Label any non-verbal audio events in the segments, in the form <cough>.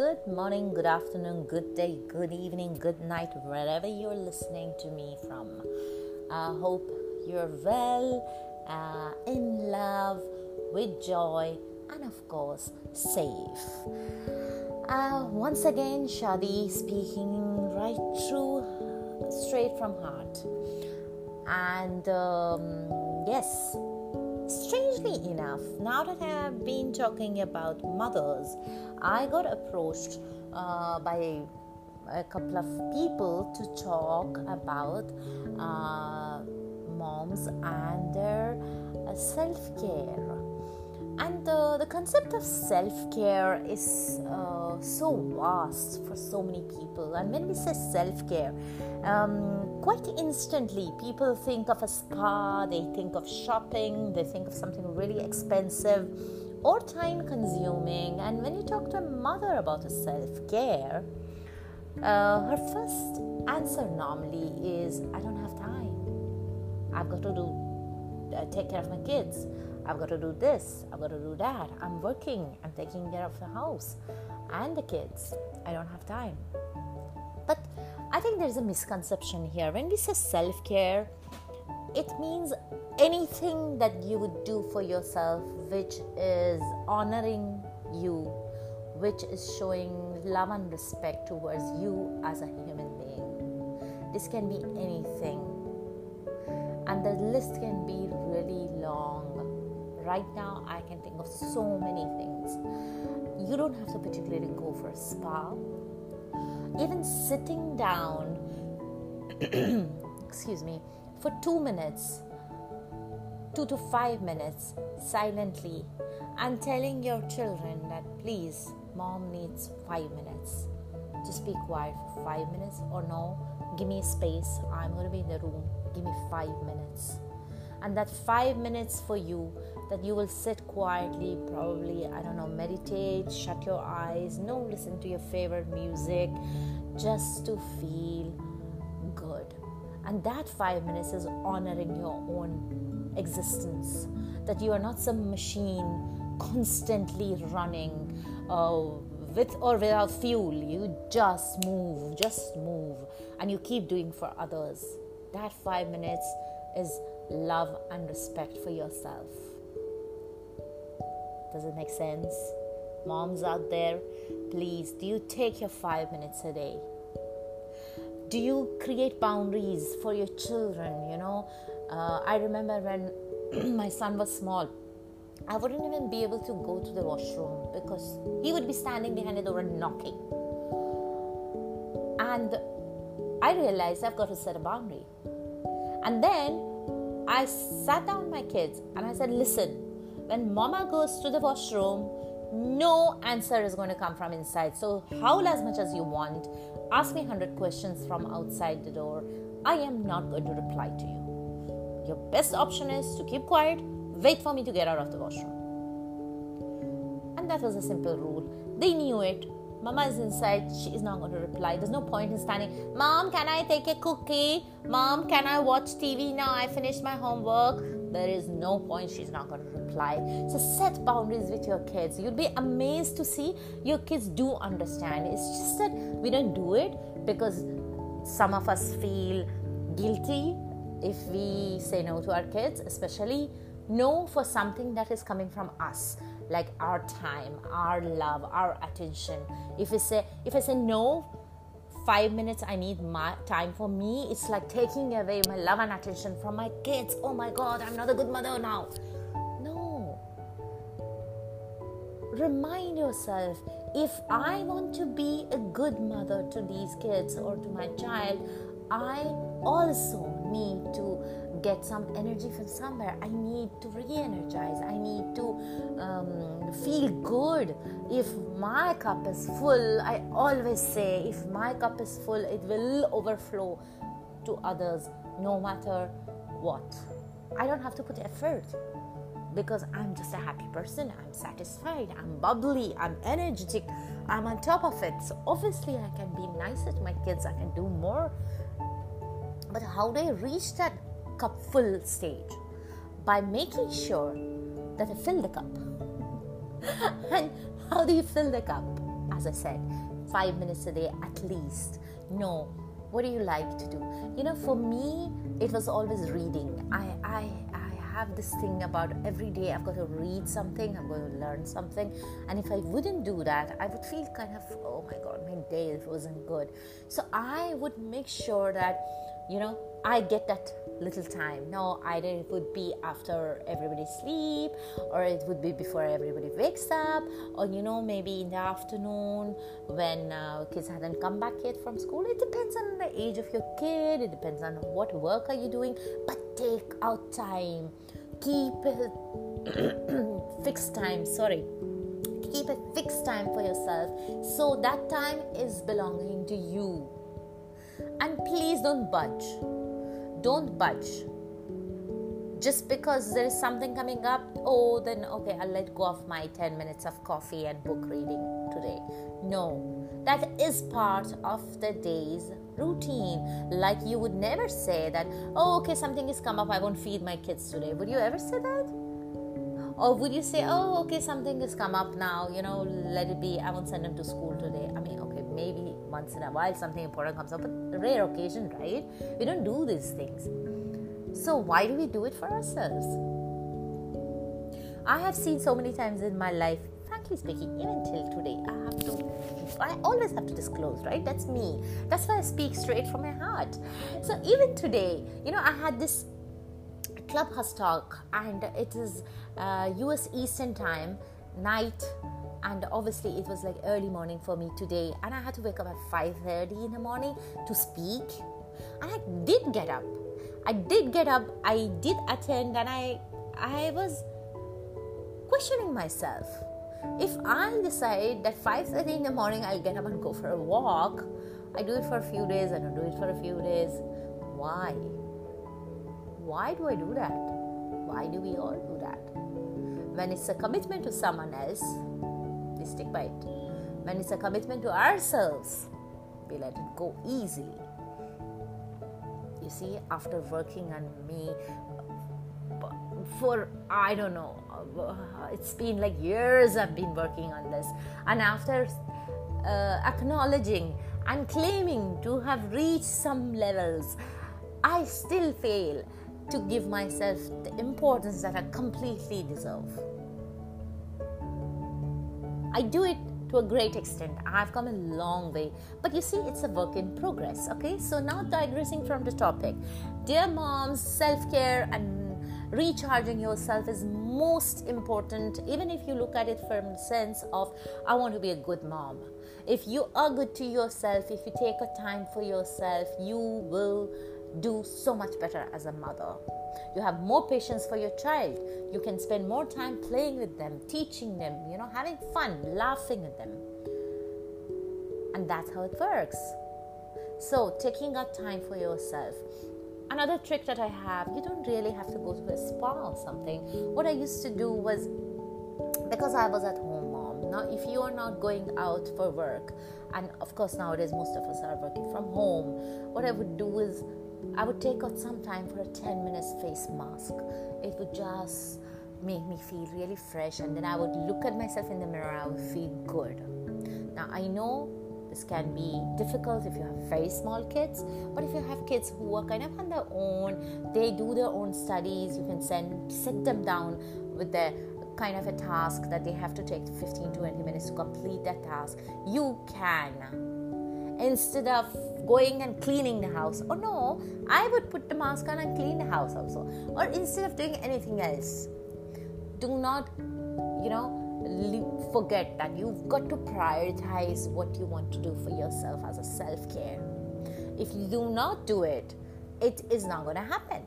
good morning, good afternoon, good day, good evening, good night, wherever you're listening to me from. I hope you're well, uh, in love, with joy, and of course, safe. Uh, once again, Shadi speaking right through, straight from heart. And um, yes, strangely enough, now that I have been talking about mothers, I got approached uh, by a couple of people to talk about uh, moms and their uh, self care. And uh, the concept of self care is uh, so vast for so many people. And when we say self care, um, quite instantly people think of a spa, they think of shopping, they think of something really expensive or time consuming. And when you talk to a mother about self care, uh, her first answer normally is, I don't have time. I've got to do, uh, take care of my kids. I've got to do this, I've got to do that. I'm working, I'm taking care of the house and the kids. I don't have time. But I think there's a misconception here. When we say self care, it means anything that you would do for yourself which is honoring you, which is showing love and respect towards you as a human being. This can be anything, and the list can be really long right now i can think of so many things you don't have to particularly go for a spa. Even sitting down <clears throat> excuse me for 2 minutes 2 to 5 minutes silently. And telling your children that please mom needs 5 minutes. Just be quiet for 5 minutes or no. Give me space. I'm going to be in the room. Give me 5 minutes and that 5 minutes for you that you will sit quietly, probably, I don't know, meditate, shut your eyes, no, listen to your favorite music, just to feel good. And that five minutes is honoring your own existence, that you are not some machine constantly running. Uh, with or without fuel, you just move, just move, and you keep doing for others. That five minutes is love and respect for yourself. Does it make sense? Moms out there, please, do you take your five minutes a day? Do you create boundaries for your children? You know, uh, I remember when <clears throat> my son was small, I wouldn't even be able to go to the washroom because he would be standing behind the door and knocking. And I realized I've got to set a boundary. And then I sat down my kids and I said, listen, when mama goes to the washroom, no answer is going to come from inside. So, howl as much as you want. Ask me 100 questions from outside the door. I am not going to reply to you. Your best option is to keep quiet, wait for me to get out of the washroom. And that was a simple rule. They knew it. Mama is inside, she is not going to reply. There's no point in standing, Mom, can I take a cookie? Mom, can I watch TV now? I finished my homework. There is no point, she's not going to reply. So set boundaries with your kids. You'll be amazed to see your kids do understand. It's just that we don't do it because some of us feel guilty if we say no to our kids, especially no for something that is coming from us like our time our love our attention. If i say if i say no five minutes i need my time. For me it's like taking away my love and attention from my kids. Oh my god i'm not a good mother now. No. remind yourself if I want to be a good mother to these kids or to my child, I also need to get some energy from somewhere. I need to re energize. I need to um, feel good. If my cup is full, I always say, if my cup is full, it will overflow to others no matter what. I don't have to put effort because I'm just a happy person. I'm satisfied. I'm bubbly. I'm energetic. I'm on top of it. So obviously, I can be nicer to my kids. I can do more. But how do I reach that cup full stage? By making sure that I fill the cup. <laughs> and how do you fill the cup? as I said, five minutes a day at least. No, what do you like to do? You know, for me, it was always reading. I, I, I have this thing about every day I've got to read something, I'm going to learn something. And if I wouldn't do that, I would feel kind of, oh my God, my day wasn't good. So I would make sure that, you know, I get that little time. No, either it would be after everybody sleep, or it would be before everybody wakes up, or you know maybe in the afternoon when uh, kids hadn't come back yet from school. It depends on the age of your kid. It depends on what work are you doing. But take out time. Keep it <coughs> fixed time. Sorry keep a fixed time for yourself so that time is belonging to you and please don't budge don't budge. Just because there is something coming up oh then okay i'll let go of my 10 minutes of coffee and book reading today. No. That is part of the day's routine. Like you would never say that oh okay something has come up i won't feed my kids today. Would you ever say that? Or would you say oh okay something has come up now you know let it be i won't send them to school today. I mean okay maybe once in a while something important comes up, but a rare occasion, right? We don't do these things. So why do we do it for ourselves? I have seen so many times in my life, frankly speaking, even till today, I have to I always have to disclose, right? That's me. That's why I speak straight from my heart. So even today, you know, I had this clubhouse talk and it is uh, US Eastern time night and obviously it was like early morning for me today and i had to wake up at 5.30 in the morning to speak and i did get up. I did get up i did attend and i i was questioning myself. If i decide that 5.30 in the morning i'll get up and go for a walk i do it for a few days i don't do it for a few days. Why? Why do i do that? Why do we all do that? When it's a commitment to someone else we stick by it. When it's a commitment to ourselves, we let it go easily. You see, after working on me for I don't know, it's been like years I've been working on this, and after uh, acknowledging and claiming to have reached some levels, I still fail to give myself the importance that I completely deserve. I do it to a great extent. I've come a long way. But you see, it's a work in progress. Okay, so now digressing from the topic, dear moms, self care and recharging yourself is most important, even if you look at it from the sense of, I want to be a good mom. If you are good to yourself, if you take a time for yourself, you will do so much better as a mother. You have more patience for your child. You can spend more time playing with them, teaching them, you know, having fun, laughing with them. And that's how it works. So, taking out time for yourself. Another trick that I have, you don't really have to go to a spa or something. What I used to do was because I was at home, mom. Now, if you are not going out for work, and of course, nowadays most of us are working from home, what I would do is I would take out some time for a 10 minutes face mask. It would just make me feel really fresh, and then I would look at myself in the mirror, I would feel good. Now, I know this can be difficult if you have very small kids, but if you have kids who are kind of on their own, they do their own studies, you can send sit them down with their kind of a task that they have to take 15 to 20 minutes to complete that task. You can instead of going and cleaning the house. Or no, I would put the mask on and clean the house also. Or instead of doing anything else, do not, you know, forget that you've got to prioritize what you want to do for yourself as a self care. If you do not do it, it is not going to happen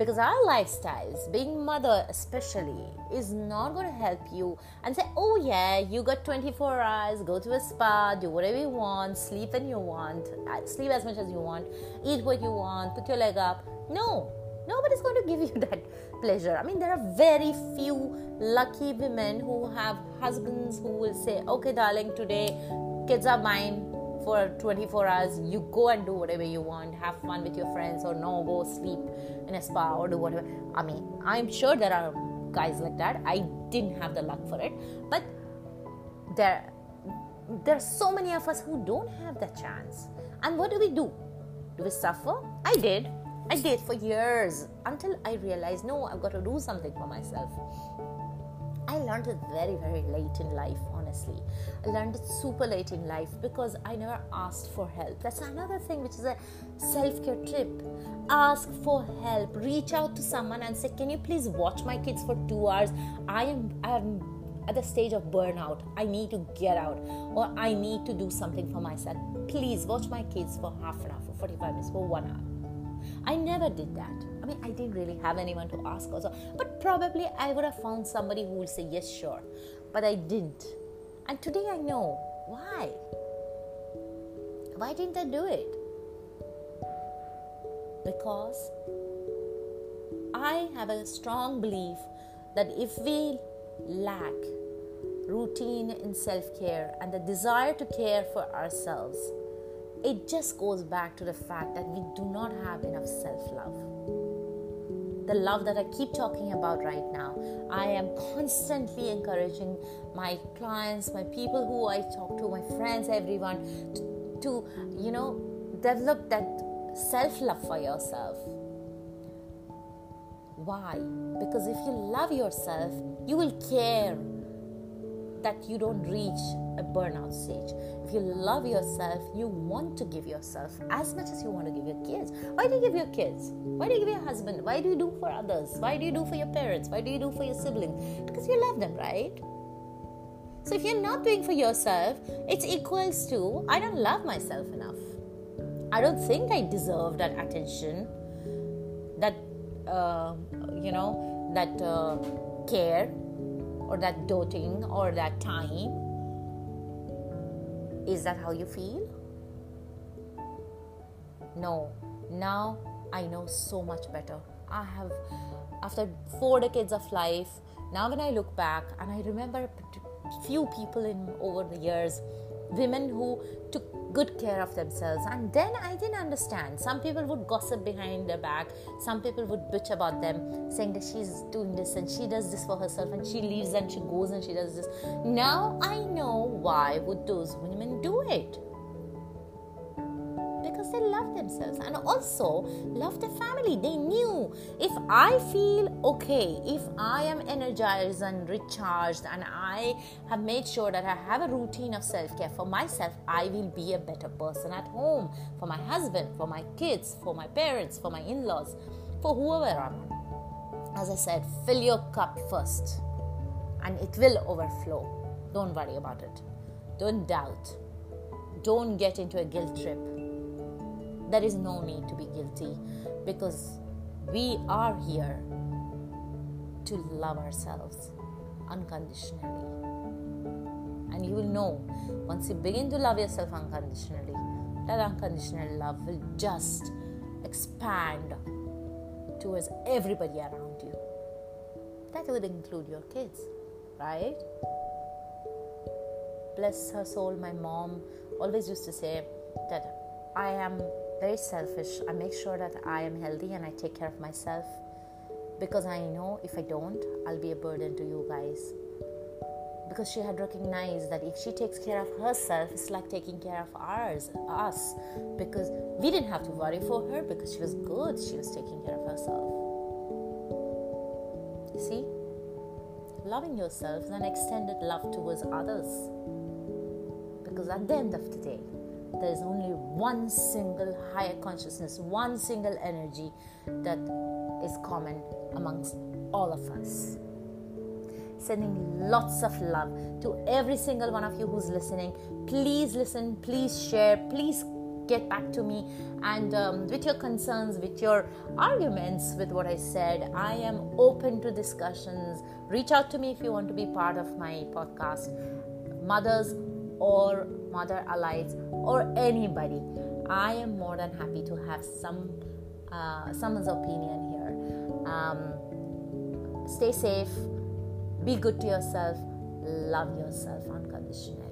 because our lifestyles being mother especially is not going to help you and say oh yeah you got 24 hours go to a spa do whatever you want sleep when you want uh, sleep as much as you want eat what you want put your leg up. No nobody's going to give you <laughs> that pleasure. I mean there are very few lucky women who have husbands who will say okay darling today kids are mine for 24 hours you go and do whatever you want have fun with your friends or no go sleep in a spa or do whatever i mean i'm sure there are guys like that i didn't have the luck for it but there there are so many of us who don't have that chance. And what do we do? Do we suffer? I did. I did for years until I realized no, I've got to do something for myself. I learned it very, very late in life, honestly. I learned it super late in life because I never asked for help. That's another thing, which is a self care tip. Ask for help. Reach out to someone and say, Can you please watch my kids for two hours? I am, I am at the stage of burnout. I need to get out or I need to do something for myself. Please watch my kids for half an hour, for 45 minutes, for one hour I never did that. I mean, I didn't really have anyone to ask also, but probably I would have found somebody who would say, Yes, sure. But I didn't. And today I know why. Why didn't I do it? Because I have a strong belief that if we lack routine in self care and the desire to care for ourselves, it just goes back to the fact that we do not have enough self love. The love that I keep talking about right now, I am constantly encouraging my clients, my people who I talk to, my friends, everyone to, to you know, develop that self love for yourself. Why? Because if you love yourself, you will care that you don't reach a burnout stage. If you love yourself, you want to give yourself as much as you want to give your kids. Why do you give your kids? Why do you give your husband? Why do you do for others? Why do you do for your parents? Why do you do for your siblings? Because you love them, right? So if you're not doing for yourself, it's equals to I don't love myself enough. I don't think I deserve that attention, that uh, you know, that uh, care or that doting or that time? Is that how you feel? No. Now I know so much better. I have, after four decades of life, now when I look back and I remember few people in over the years, women who took good care of themselves. And then I didn't understand. Some people would gossip behind their back, some people would bitch about them, saying that she's doing this and she does this for herself and she leaves and she goes and she does this. Now I know why would those women do it love themselves and also love their family. They knew if I feel okay, if I am energized and recharged, and I have made sure that I have a routine of self care for myself, I will be a better person at home for my husband, for my kids, for my parents, for my in laws, for whoever I'm. As I said, fill your cup first and it will overflow. Don't worry about it. Don't doubt. Don't get into a guilt trip there is no need to be guilty because we are here to love ourselves unconditionally. And you will know once you begin to love yourself unconditionally, that unconditional love will just expand towards everybody around you. That would include your kids, right? Bless her soul, my mom always used to say that I am very selfish. I make sure that I am healthy and I take care of myself because I know if I don't, I'll be a burden to you guys. Because she had recognized that if she takes care of herself, it's like taking care of ours, us. Because we didn't have to worry for her because she was good, she was taking care of herself. You See? Loving yourself is an extended love towards others. Because at the end of the day, there is only one single higher consciousness, one single energy that is common amongst all of us. Sending lots of love to every single one of you who's listening. Please listen, please share, please get back to me and um, with your concerns, with your arguments with what I said. I am open to discussions. Reach out to me if you want to be part of my podcast. Mothers or mother allies or anybody i am more than happy to have some uh, someone's opinion here. Um, stay safe be good to yourself love yourself unconditionally